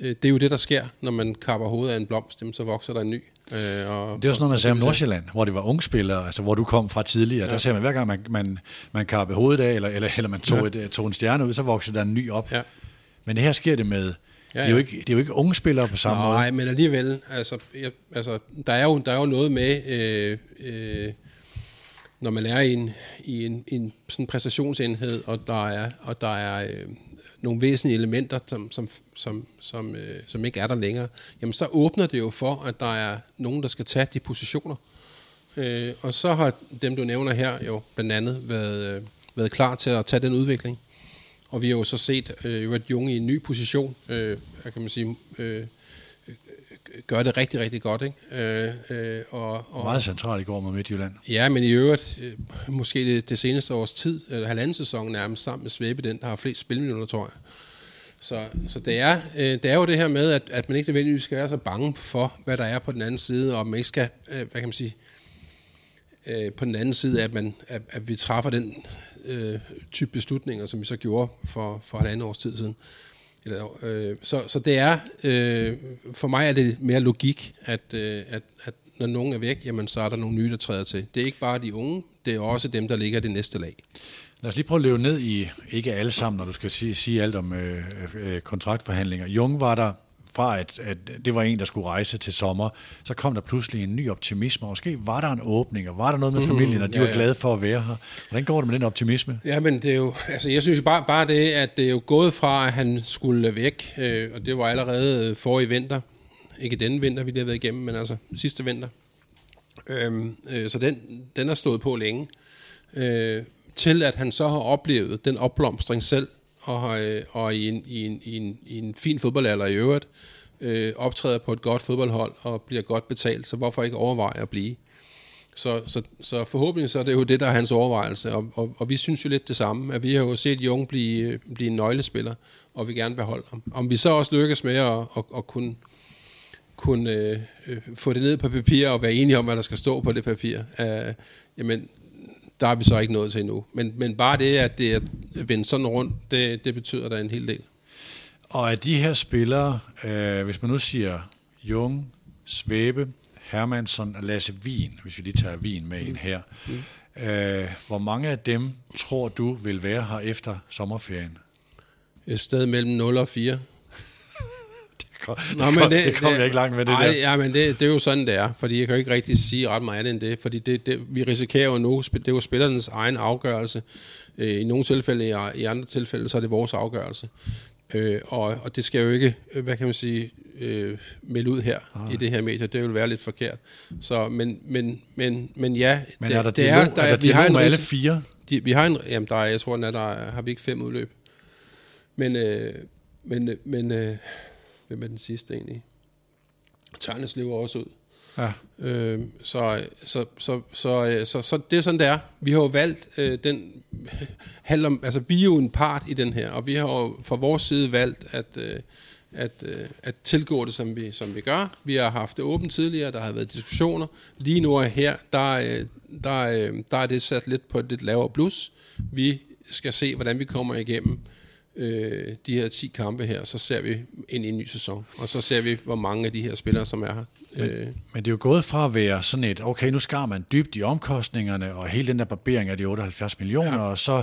det er jo det, der sker, når man kapper hovedet af en blomst, så vokser der en ny. Øh, og, det er også noget, man sagde om Nordsjælland, hvor det var ungspillere, altså hvor du kom fra tidligere. Ja. Der ser man, hver gang man, man, man kappede hovedet af, eller, eller, eller man tog, ja. et, tog en stjerne ud, så voksede der en ny op. Ja. Men det her sker det med, Ja, ja. Det, er jo ikke, det er jo ikke unge spillere på samme Nej, måde. Nej, men alligevel, altså, jeg, altså der, er jo, der er jo noget med, øh, øh, når man er i en, i en, en sådan præstationsenhed, og der er, og der er øh, nogle væsentlige elementer, som, som, som, som, øh, som ikke er der længere, jamen så åbner det jo for, at der er nogen, der skal tage de positioner. Øh, og så har dem, du nævner her, jo blandt andet været, øh, været klar til at tage den udvikling. Og vi har jo så set øh, at Junge i en ny position, øh, kan man sige, øh, gør det rigtig, rigtig godt. Ikke? Øh, øh, og, og, Meget centralt i går med Midtjylland. Ja, men i øvrigt, øh, måske det, det seneste års tid, eller halvanden sæson nærmest, sammen med Svebe, den der har flest spilminutter, tror jeg. Så, så det, er, øh, det er jo det her med, at, at man ikke nødvendigvis skal være så bange for, hvad der er på den anden side, og man ikke skal, øh, hvad kan man sige, øh, på den anden side, at, man, at, at vi træffer den øh, type beslutninger, som vi så gjorde for, for halvanden års tid siden. Eller, øh, så, så det er, øh, for mig er det mere logik, at, øh, at, at når nogen er væk, jamen så er der nogle nye, der træder til. Det er ikke bare de unge, det er også dem, der ligger i det næste lag. Lad os lige prøve at leve ned i, ikke alle sammen, når du skal sige, sige alt om øh, øh, øh kontraktforhandlinger. Jung var der fra at, at det var en, der skulle rejse til sommer, så kom der pludselig en ny optimisme. Måske var der en åbning, og var der noget med mm-hmm. familien, og de ja, var glade for at være her. Hvordan går det med den optimisme? Ja, men det er jo, altså jeg synes jo bare, bare det, at det er jo gået fra, at han skulle væk, øh, og det var allerede for i vinter, ikke denne vinter, vi har været igennem, men altså sidste vinter. Øhm, øh, så den, den er stået på længe. Øh, til at han så har oplevet den opblomstring selv, og, øh, og i, en, i, en, i, en, i en fin fodboldalder i øvrigt, øh, optræder på et godt fodboldhold og bliver godt betalt, så hvorfor ikke overveje at blive? Så, så, så forhåbentlig så er det jo det, der er hans overvejelse, og, og, og vi synes jo lidt det samme, at vi har jo set Jung blive, øh, blive en nøglespiller, og vi gerne beholde ham. Om vi så også lykkes med at, at, at kunne, kunne øh, øh, få det ned på papir og være enige om, hvad der skal stå på det papir, øh, jamen der er vi så ikke nået til endnu. Men, men bare det, at det er vendt sådan rundt, det, det betyder der en hel del. Og af de her spillere, øh, hvis man nu siger Jung, Svæbe, Hermansson og Lasse Wien, hvis vi lige tager Wien med mm. en her, mm. øh, hvor mange af dem tror du vil være her efter sommerferien? Et sted mellem 0 og 4. det kom, Nå, men det, det kom det, jeg ikke langt med det ej, der. Ja, men det, det er jo sådan, det er. Fordi jeg kan jo ikke rigtig sige ret meget andet end det. Fordi det, det, vi risikerer jo nu, det er jo spillernes egen afgørelse. Øh, I nogle tilfælde, i, i andre tilfælde, så er det vores afgørelse. Øh, og, og det skal jo ikke, øh, hvad kan man sige, øh, melde ud her ah. i det her medie. Det vil være lidt forkert. Så, men, men, men, men ja, men er der det er, der, er der vi har en med alle fire? De, vi har en, jamen der er, jeg tror, der er, har vi ikke fem udløb. Men, øh, men, men øh, hvem er den sidste egentlig? Tørnes lever også ud. Ja. Øh, så, så, så, så, øh, så, så det er sådan, det er. Vi har jo valgt øh, den handler, altså vi er jo en part i den her, og vi har jo fra vores side valgt at, øh, at, øh, at tilgå det, som vi, som vi gør. Vi har haft det åbent tidligere, der har været diskussioner. Lige nu er her, der, øh, der, øh, der er det sat lidt på et lidt lavere blus. Vi skal se, hvordan vi kommer igennem øh, de her 10 kampe her, så ser vi ind i en ny sæson. Og så ser vi, hvor mange af de her spillere, som er her. Men, øh. men det er jo gået fra at være sådan et, okay, nu skar man dybt i omkostningerne, og hele den der barbering af de 78 millioner, ja. og så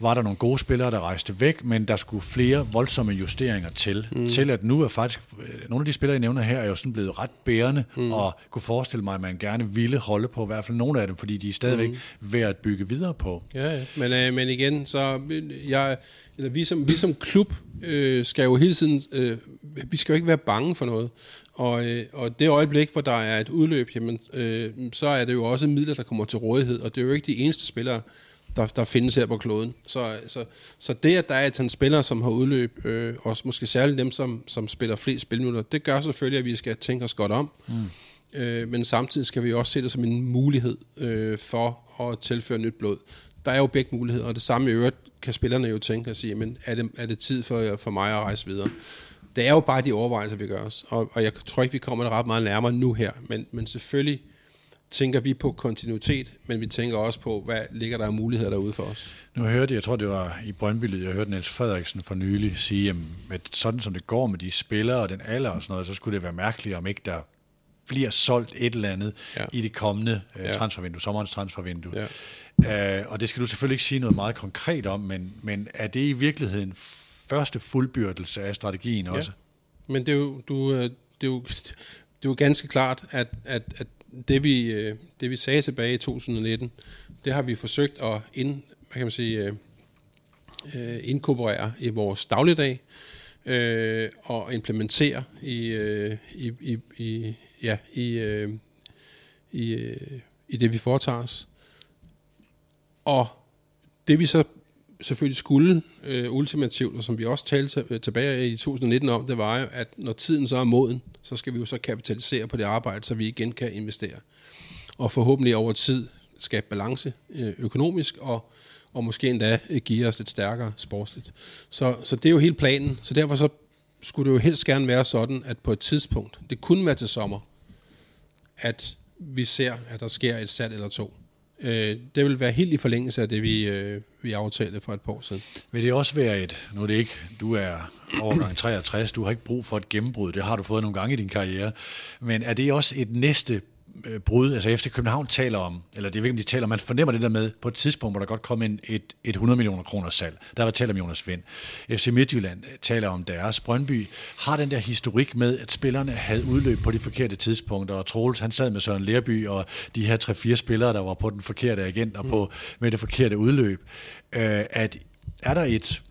var der nogle gode spillere, der rejste væk, men der skulle flere voldsomme justeringer til. Mm. Til at nu er faktisk, øh, nogle af de spillere, I nævner her, er jo sådan blevet ret bærende, mm. og kunne forestille mig, at man gerne ville holde på, i hvert fald nogle af dem, fordi de er stadigvæk mm. værd at bygge videre på. Ja, ja. Men, øh, men igen, så jeg, eller vi som, vi som klub øh, skal jo hele tiden, øh, vi skal jo ikke være bange for noget. Og, øh, og det øjeblik, hvor der er et udløb, jamen, øh, så er det jo også midler, der kommer til rådighed, og det er jo ikke de eneste spillere, der, der findes her på kloden. Så, så, så det, at der er et spillere, som har udløb, øh, og måske særligt dem, som, som spiller flest spilminutter, det gør selvfølgelig, at vi skal tænke os godt om. Mm. Øh, men samtidig skal vi også se det som en mulighed øh, for at tilføre nyt blod. Der er jo begge muligheder, og det samme i øvrigt kan spillerne jo tænke og sige, men er det, er det tid for, for mig at rejse videre? Det er jo bare de overvejelser, vi gør os, og, og jeg tror ikke, vi kommer ret meget nærmere nu her, men, men selvfølgelig tænker vi på kontinuitet, men vi tænker også på, hvad ligger der af muligheder derude for os. Nu hørte jeg, jeg tror det var i Brøndby, jeg hørte Niels Frederiksen for nylig sige, at sådan som det går med de spillere og den alder og sådan noget, så skulle det være mærkeligt, om ikke der bliver solgt et eller andet ja. i det kommende ja. transfervindue, sommerens transfervindue. Ja. Uh, og det skal du selvfølgelig ikke sige noget meget konkret om, men, men er det i virkeligheden første fuldbyrdelse af strategien ja. også? Men det er jo, du, øh, det er jo, det er jo ganske klart, at, at, at det, vi, det vi sagde tilbage i 2019, det har vi forsøgt at ind, hvad kan man sige, inkorporere i vores dagligdag øh, og implementere i, i, i, i, ja, i, øh, i, øh, i det, vi foretager os. Og det vi så selvfølgelig skulle øh, ultimativt, og som vi også talte øh, tilbage i 2019 om, det var jo, at når tiden så er moden, så skal vi jo så kapitalisere på det arbejde, så vi igen kan investere. Og forhåbentlig over tid skabe balance øh, økonomisk, og, og måske endda øh, give os lidt stærkere sportsligt. Så, så det er jo hele planen. Så derfor så skulle det jo helst gerne være sådan, at på et tidspunkt, det kunne være til sommer, at vi ser, at der sker et salg eller to. Øh, det vil være helt i forlængelse af det, vi, øh, vi aftalte for et par år siden. Vil det også være et, nu er det ikke, du er overgang 63, du har ikke brug for et gennembrud, det har du fået nogle gange i din karriere, men er det også et næste øh, brud, altså efter København taler om, eller det er ikke, om de taler, man fornemmer det der med, på et tidspunkt, hvor der godt kom en, et, et 100 millioner kroner salg. Der var talt om Jonas Vind. FC Midtjylland taler om deres. Brøndby har den der historik med, at spillerne havde udløb på de forkerte tidspunkter, og Troels, han sad med Søren Lerby, og de her tre-fire spillere, der var på den forkerte agent, og på, med det forkerte udløb. Øh, at er der et,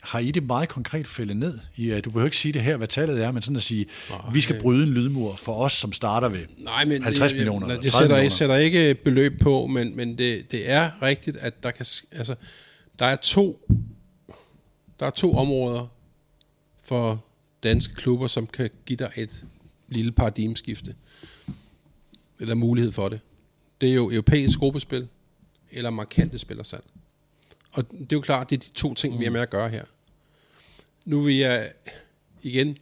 har I det meget konkret fældet ned? I, du behøver ikke sige det her, hvad tallet er, men sådan at sige, Nej, vi skal bryde en lydmur for os, som starter ved Nej, men 50 det, millioner. Jeg, jeg sætter, jeg sætter ikke beløb på, men, men det, det er rigtigt, at der kan, altså, der er to, der er to områder for danske klubber, som kan give dig et lille paradigmeskifte. Eller mulighed for det. Det er jo europæisk gruppespil, eller markante spillersalg. Og det er jo klart, det er de to ting, vi er med at gøre her. Nu vi er igen,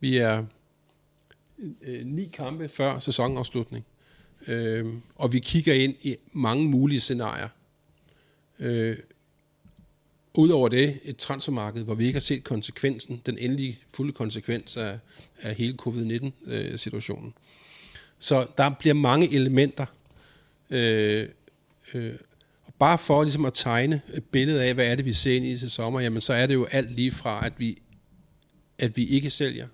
vi er øh, ni kampe før sæsonafslutning, øh, og vi kigger ind i mange mulige scenarier. Øh, Udover det, et transfermarked, hvor vi ikke har set konsekvensen, den endelige fulde konsekvens af, af hele covid-19-situationen. Øh, Så der bliver mange elementer, øh, øh, bare for ligesom at tegne et billede af, hvad er det, vi ser ind i til sommer, jamen så er det jo alt lige fra, at vi, at vi ikke sælger,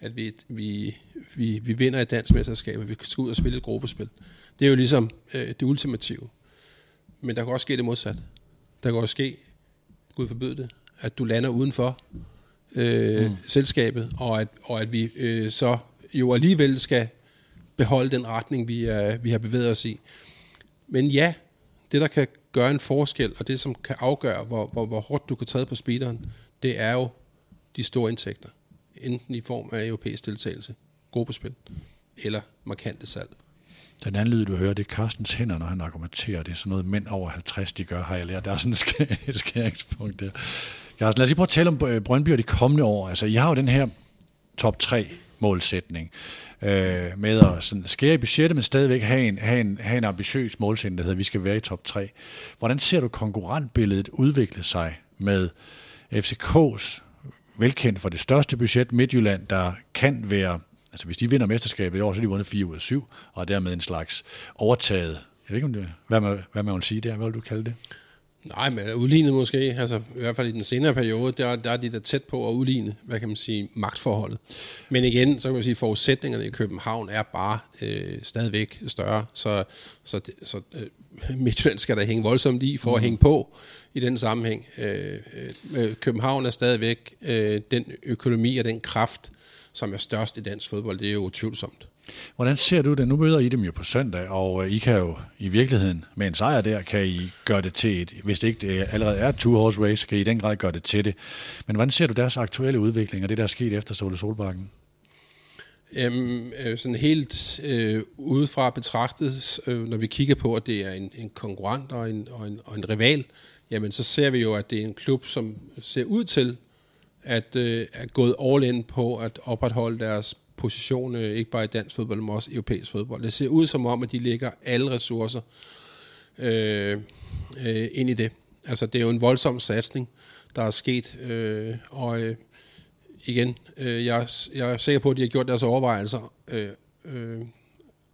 at vi, vi, vi, vi vinder et dansk mesterskab, og vi skal ud og spille et gruppespil. Det er jo ligesom øh, det ultimative. Men der kan også ske det modsat. Der kan også ske, Gud forbyde det, at du lander udenfor øh, mm. selskabet, og at, og at vi øh, så jo alligevel skal beholde den retning, vi, er, vi har bevæget os i. Men ja, det der kan gøre en forskel, og det som kan afgøre, hvor, hvor, hvor hårdt du kan tage på speederen, det er jo de store indtægter. Enten i form af europæisk deltagelse, gruppespil, eller markante salg. Den anden lyd, du hører, det er Carstens hænder, når han argumenterer. Det er sådan noget, mænd over 50, de gør, har jeg lært. Der er sådan et skæringspunkt der. Carsten, lad os lige prøve at tale om Brøndby og de kommende år. Altså, I har jo den her top 3 målsætning øh, med at sådan skære i budgettet, men stadigvæk have en, have en, have en ambitiøs målsætning, der hedder, at vi skal være i top 3. Hvordan ser du konkurrentbilledet udvikle sig med FCK's velkendt for det største budget, Midtjylland, der kan være, altså hvis de vinder mesterskabet i år, så har de vundet 4 ud af 7, og dermed en slags overtaget. Jeg ved ikke, om det, hvad, man, hvad man vil sige der, hvad vil du kalde det? Nej, men udlignet måske, altså i hvert fald i den senere periode, der, der er de der tæt på at udligne, hvad kan man sige, magtforholdet. Men igen, så kan man sige, forudsætningerne i København er bare øh, stadigvæk større, så, så, så øh, Midtjylland skal der hænge voldsomt i for mm. at hænge på i den sammenhæng. Øh, øh, København er stadigvæk øh, den økonomi og den kraft, som er størst i dansk fodbold, det er jo tvivlsomt. Hvordan ser du det? Nu møder I dem jo på søndag, og øh, I kan jo i virkeligheden med en sejr der, kan I gøre det til et, hvis det ikke det allerede er et two-horse race, kan I i den grad gøre det til det. Men hvordan ser du deres aktuelle udvikling og det, der er sket efter Ståle Solbakken? Jamen, øh, sådan helt øh, udefra betragtet, øh, når vi kigger på, at det er en, en konkurrent og en, og, en, og en rival, jamen så ser vi jo, at det er en klub, som ser ud til at øh, er gået all in på at opretholde deres position, øh, ikke bare i dansk fodbold, men også europæisk fodbold. Det ser ud som om, at de lægger alle ressourcer øh, øh, ind i det. Altså, det er jo en voldsom satsning, der er sket, øh, og øh, igen, øh, jeg, jeg er sikker på, at de har gjort deres overvejelser øh, øh,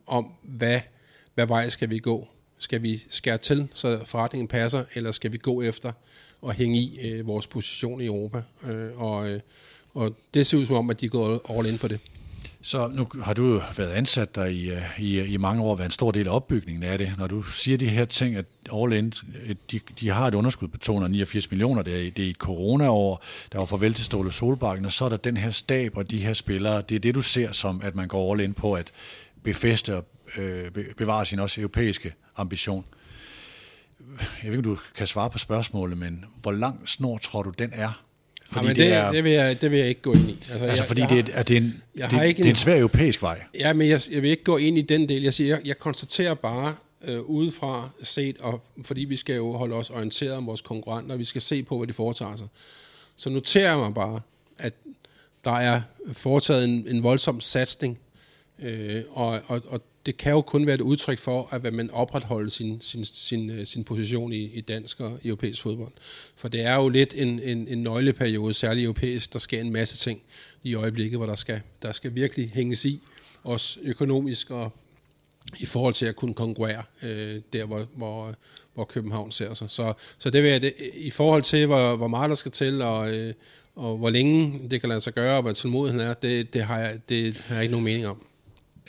om, hvad, hvad vej skal vi gå. Skal vi skære til, så forretningen passer, eller skal vi gå efter og hænge i øh, vores position i Europa? Øh, og, øh, og det ser ud som om, at de er gået all in på det. Så nu har du været ansat der i, i, i mange år, været en stor del af opbygningen af det. Når du siger de her ting, at All In, de, de har et underskud på 289 millioner, det er, det er et coronaår, der var farvel til Ståle Solbakken, og så er der den her stab og de her spillere. Det er det, du ser som, at man går all in på at befeste og øh, bevare sin også europæiske ambition. Jeg ved ikke, om du kan svare på spørgsmålet, men hvor lang snor tror du, den er? Fordi ja, men det, det, er, det, vil jeg, det vil jeg ikke gå ind i. Altså, altså jeg, fordi jeg det, er, er det, en, jeg det, ikke det er en svær europæisk vej. Ja, men jeg, jeg vil ikke gå ind i den del. Jeg, siger, jeg, jeg konstaterer bare øh, udefra set, og fordi vi skal jo holde os orienteret om vores konkurrenter, vi skal se på, hvad de foretager sig. Så noterer jeg mig bare, at der er foretaget en, en voldsom satsning, øh, og, og, og det kan jo kun være et udtryk for, at man opretholder sin, sin, sin, øh, sin position i, i dansk og europæisk fodbold. For det er jo lidt en, en, en nøgleperiode, særligt europæisk. Der sker en masse ting i øjeblikket, hvor der skal, der skal virkelig hænges i, også økonomisk og i forhold til at kunne konkurrere øh, der, hvor, hvor, hvor København ser sig. Så, så det vil jeg, det, i forhold til, hvor, hvor meget der skal til, og, øh, og hvor længe det kan lade sig gøre, og hvad tålmodigheden er, det, det, har jeg, det har jeg ikke nogen mening om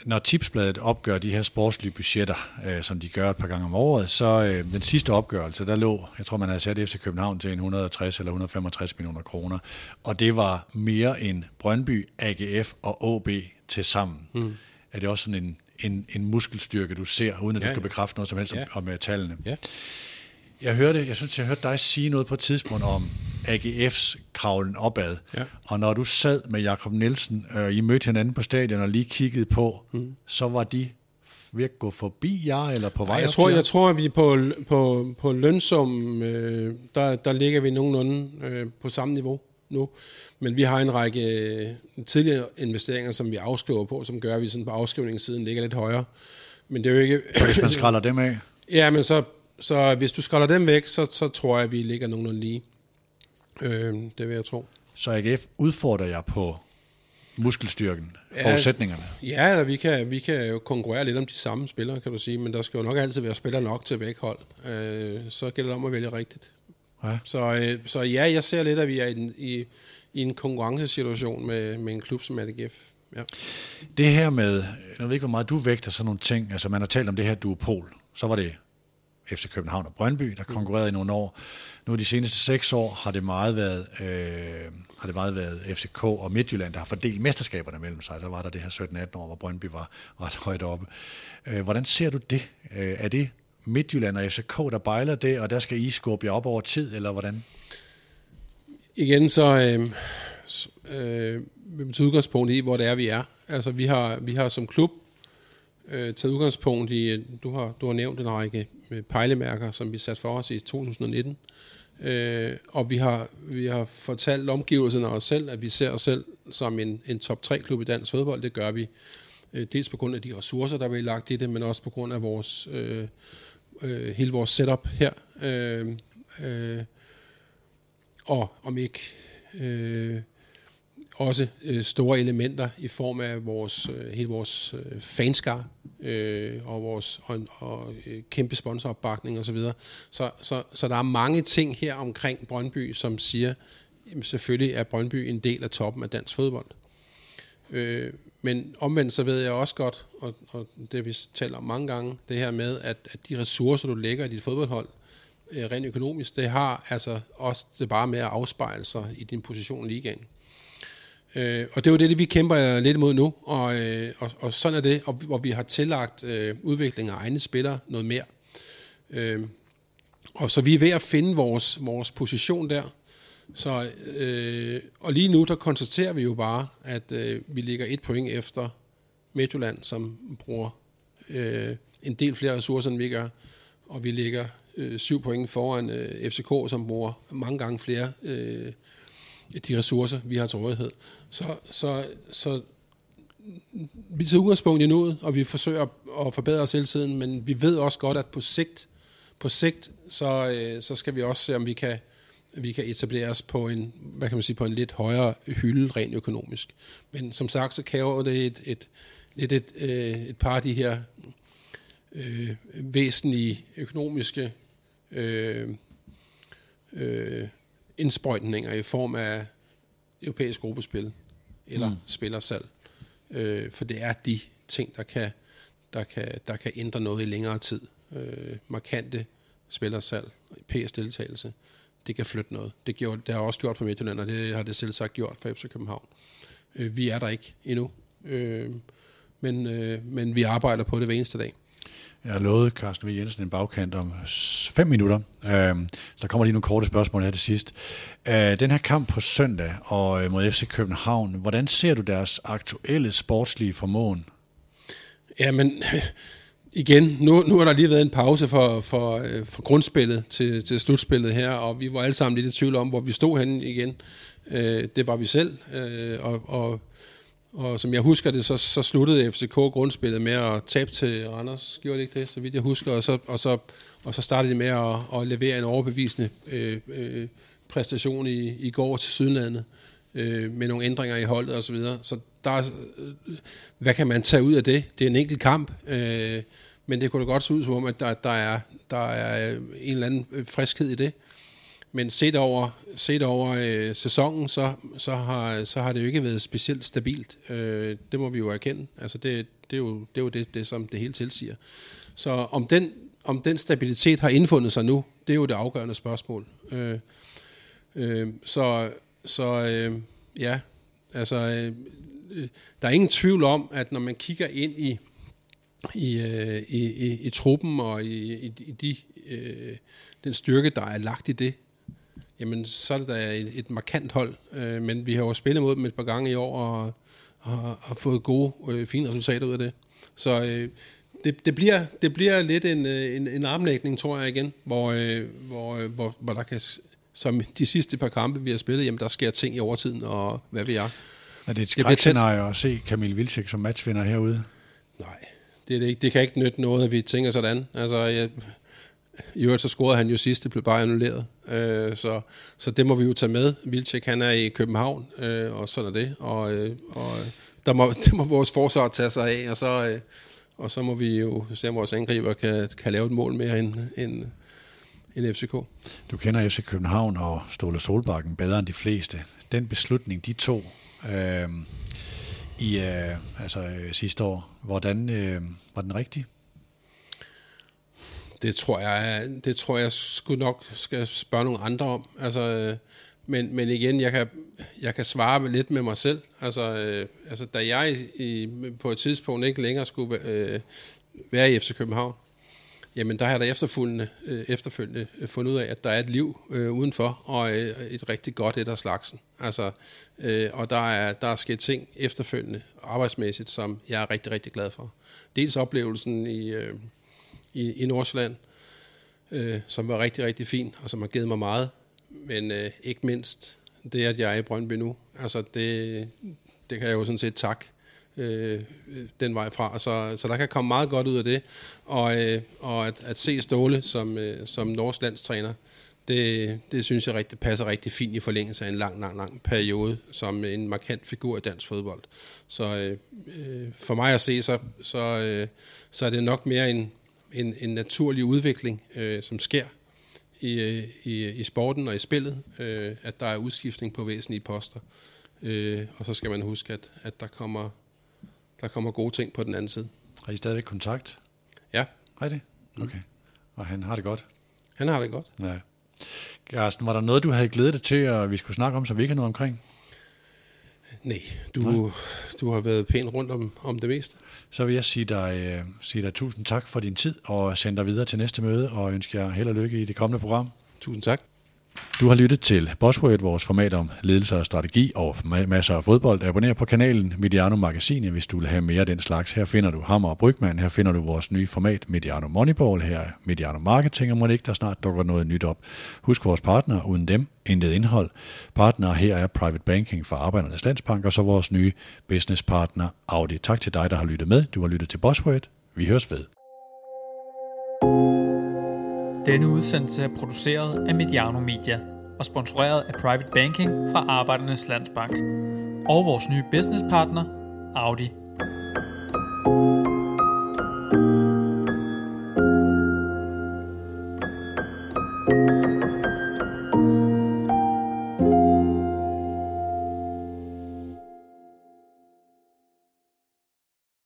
når Tipsbladet opgør de her sportslige budgetter, øh, som de gør et par gange om året, så øh, den sidste opgørelse, der lå, jeg tror man havde sat FC København til 160 eller 165 millioner kroner, og det var mere end Brøndby, AGF og AB til sammen. Mm. Er det også sådan en, en, en muskelstyrke, du ser, uden at ja, du skal bekræfte noget som helst ja. om, om tallene? Ja. Jeg hørte, jeg synes, jeg hørte dig sige noget på et tidspunkt om AGF's kravlen opad. Ja. Og når du sad med Jakob Nielsen, øh, I mødte hinanden på stadion og lige kiggede på, mm. så var de ved at gå forbi jer, eller på vej jeg tror, jeg tror, at vi på, på, på lønsum, øh, der, der ligger vi nogenlunde øh, på samme niveau nu. Men vi har en række øh, tidligere investeringer, som vi afskriver på, som gør, at vi sådan på afskrivningssiden ligger lidt højere. Men det er jo ikke... Hvis man skræller dem af? Ja, men så så hvis du skræller dem væk, så, så tror jeg, at vi ligger nogenlunde lige. Øh, det vil jeg tro. Så AGF udfordrer jeg på muskelstyrken, forudsætningerne? Ja, eller vi kan, vi kan jo konkurrere lidt om de samme spillere, kan du sige, men der skal jo nok altid være spillere nok til begge hold. Øh, så gælder det om at vælge rigtigt. Ja. Så, øh, så ja, jeg ser lidt, at vi er i, en, i, i en konkurrencesituation med, med en klub som AGF. Ja. Det her med, jeg ved ikke, hvor meget du vægter sådan nogle ting, altså man har talt om det her duopol, så var det FC København og Brøndby, der konkurrerede i nogle år. Nu de seneste seks år har det meget været, øh, har det meget været FCK og Midtjylland, der har fordelt mesterskaberne mellem sig. Så var der det her 17-18 år, hvor Brøndby var ret højt oppe. Øh, hvordan ser du det? Øh, er det Midtjylland og FCK, der bejler det, og der skal I skubbe jer op over tid, eller hvordan? Igen så øh, øh, tager udgangspunkt i, hvor det er, vi er. Altså vi har, vi har som klub øh, taget udgangspunkt i, øh, du har, du har nævnt en række øh, pejlemærker, som vi satte for os i 2019. Øh, og vi har, vi har fortalt omgivelserne og os selv, at vi ser os selv som en, en top 3 klub i dansk fodbold. Det gør vi øh, dels på grund af de ressourcer, der er lagt i det, men også på grund af vores, øh, øh, hele vores setup her. Øh, øh, og om ikke øh, også øh, store elementer i form af vores øh, hele vores øh, fanskar øh, og vores og, og øh, kæmpe sponsoropbakning osv. Så, så, så, så der er mange ting her omkring Brøndby, som siger, jamen selvfølgelig er Brøndby en del af toppen af dansk fodbold. Øh, men omvendt så ved jeg også godt, og, og det vi taler om mange gange, det her med, at, at de ressourcer, du lægger i dit fodboldhold, øh, rent økonomisk, det har altså også det bare med at afspejle sig i din position i ligaen. Øh, og det er jo det, vi kæmper lidt imod nu, og, øh, og, og sådan er det, og, hvor vi har tillagt øh, udviklingen af egne spillere noget mere. Øh, og så vi er ved at finde vores, vores position der. Så, øh, og lige nu, der konstaterer vi jo bare, at øh, vi ligger et point efter Midtjylland, som bruger øh, en del flere ressourcer, end vi gør, og vi ligger øh, syv point foran øh, FCK, som bruger mange gange flere øh, de ressourcer, vi har til rådighed. Så, så, så vi tager udgangspunkt i noget, og vi forsøger at forbedre os hele tiden, men vi ved også godt, at på sigt, på sigt så, øh, så skal vi også se, om vi kan, vi kan etablere os på en, hvad kan man sige, på en lidt højere hylde rent økonomisk. Men som sagt, så kræver det et, et, lidt et, øh, et par af de her øh, væsentlige økonomiske øh, øh, indsprøjtninger i form af europæisk gruppespil eller mm. spillersalg. Øh, for det er de ting, der kan, der, kan, der kan ændre noget i længere tid. Øh, markante spillersalg, PS-deltagelse, det kan flytte noget. Det, gjorde, det har også gjort for Midtjylland, og det har det selv sagt gjort for FC København. Øh, vi er der ikke endnu, øh, men, øh, men vi arbejder på det hver eneste dag. Jeg har lovet Carsten V. Jensen en bagkant om 5 minutter. Øh, så kommer lige nogle korte spørgsmål her til sidst. Øh, den her kamp på søndag og øh, mod FC København, hvordan ser du deres aktuelle sportslige formåen? Jamen, igen, nu, nu har der lige været en pause for, for, øh, for grundspillet til, til slutspillet her, og vi var alle sammen lidt i tvivl om, hvor vi stod henne igen. Øh, det var vi selv, øh, og, og og som jeg husker det, så, så sluttede FCK grundspillet med at tabe til Randers. Gjorde det ikke det, så vidt jeg husker? Og så, og så, og så startede de med at, at levere en overbevisende øh, øh, præstation i, i går til Sydlandet øh, med nogle ændringer i holdet osv. Så, videre. så der er, øh, hvad kan man tage ud af det? Det er en enkelt kamp, øh, men det kunne da godt se ud som om, at der, der, er, der er en eller anden øh, friskhed i det. Men set over, set over øh, sæsonen, så, så, har, så har det jo ikke været specielt stabilt. Øh, det må vi jo erkende. Altså det, det er jo, det, er jo det, det, som det hele tilsiger. Så om den, om den stabilitet har indfundet sig nu, det er jo det afgørende spørgsmål. Øh, øh, så så øh, ja, altså øh, øh der er ingen tvivl om, at når man kigger ind i i, øh, i, i, i truppen og i, i, i de, øh, den styrke, der er lagt i det, jamen så er det da et, et markant hold. Øh, men vi har jo spillet mod dem et par gange i år, og, og har fået gode, øh, fine resultater ud af det. Så øh, det, det, bliver, det bliver lidt en, øh, en, en armlægning, tror jeg igen, hvor, øh, hvor, øh, hvor, hvor der kan, som de sidste par kampe, vi har spillet, jamen der sker ting i overtiden, og hvad vi er. Er det et skrækscenarie at se Kamil Vilcek som matchvinder herude? Nej, det, er det, ikke. det kan ikke nytte noget, at vi tænker sådan. Altså, jeg, i øvrigt så scorede han jo sidst, det blev bare annulleret. Øh, så, så det må vi jo tage med. Vilcek han er i København, øh, og sådan er det. Og, øh, og øh, der må, det må vores forsvar tage sig af, og så, øh, og så må vi jo se, om vores angriber kan, kan lave et mål mere end, end, end FCK. Du kender FC København og Ståle Solbakken bedre end de fleste. Den beslutning, de to øh, i øh, altså, øh, sidste år, hvordan øh, var den rigtig? Det tror jeg, det tror jeg skulle nok skal spørge nogle andre om. Altså, øh, men, men igen, jeg kan, jeg kan svare lidt med mig selv. Altså, øh, altså da jeg i, på et tidspunkt ikke længere skulle øh, være i FC København, jamen der har jeg da efterfølgende, øh, efterfølgende øh, fundet ud af, at der er et liv øh, udenfor, og øh, et rigtig godt et af slagsen. Altså, øh, og der er, der er sket ting efterfølgende, arbejdsmæssigt, som jeg er rigtig, rigtig glad for. Dels oplevelsen i, øh, i, i Nordsjælland, øh, som var rigtig, rigtig fin, og som har givet mig meget, men øh, ikke mindst det, at jeg er i Brøndby nu. Altså, det, det kan jeg jo sådan set takke øh, øh den vej fra. Så, så der kan komme meget godt ud af det. Og, øh, og at, at se Ståle som, øh, som norsk landstræner, det, det synes jeg rigtig, passer rigtig fint i forlængelse af en lang, lang, lang periode som en markant figur i dansk fodbold. Så øh, øh, for mig at se, så, så, øh, så er det nok mere en, en, en naturlig udvikling, øh, som sker i, øh, i, i sporten og i spillet, øh, at der er udskiftning på væsentlige poster. Øh, og så skal man huske, at, at der, kommer, der kommer gode ting på den anden side. Har I stadigvæk kontakt? Ja. Har I det? Okay. Og han har det godt? Han har det godt. Ja. Carsten, var der noget, du havde glædet dig til, at vi skulle snakke om, som vi ikke har noget omkring? Nej, du, du har været pænt rundt om, om det meste. Så vil jeg sige dig, øh, sige dig tusind tak for din tid, og sende dig videre til næste møde, og ønsker jer held og lykke i det kommende program. Tusind tak. Du har lyttet til Bosworth, vores format om ledelse og strategi og masser af fodbold. Abonner på kanalen Mediano Magasinet, hvis du vil have mere af den slags. Her finder du Hammer og Brygman. Her finder du vores nye format Mediano Moneyball. Her er Mediano Marketing, og må ikke der snart dukker noget nyt op. Husk vores partner, uden dem intet indhold. Partner her er Private Banking fra Arbejdernes Landsbank, og så vores nye businesspartner Audi. Tak til dig, der har lyttet med. Du har lyttet til Bosworth. Vi høres ved. Denne udsendelse er produceret af Mediano Media og sponsoreret af Private Banking fra Arbejdernes Landsbank og vores nye businesspartner Audi.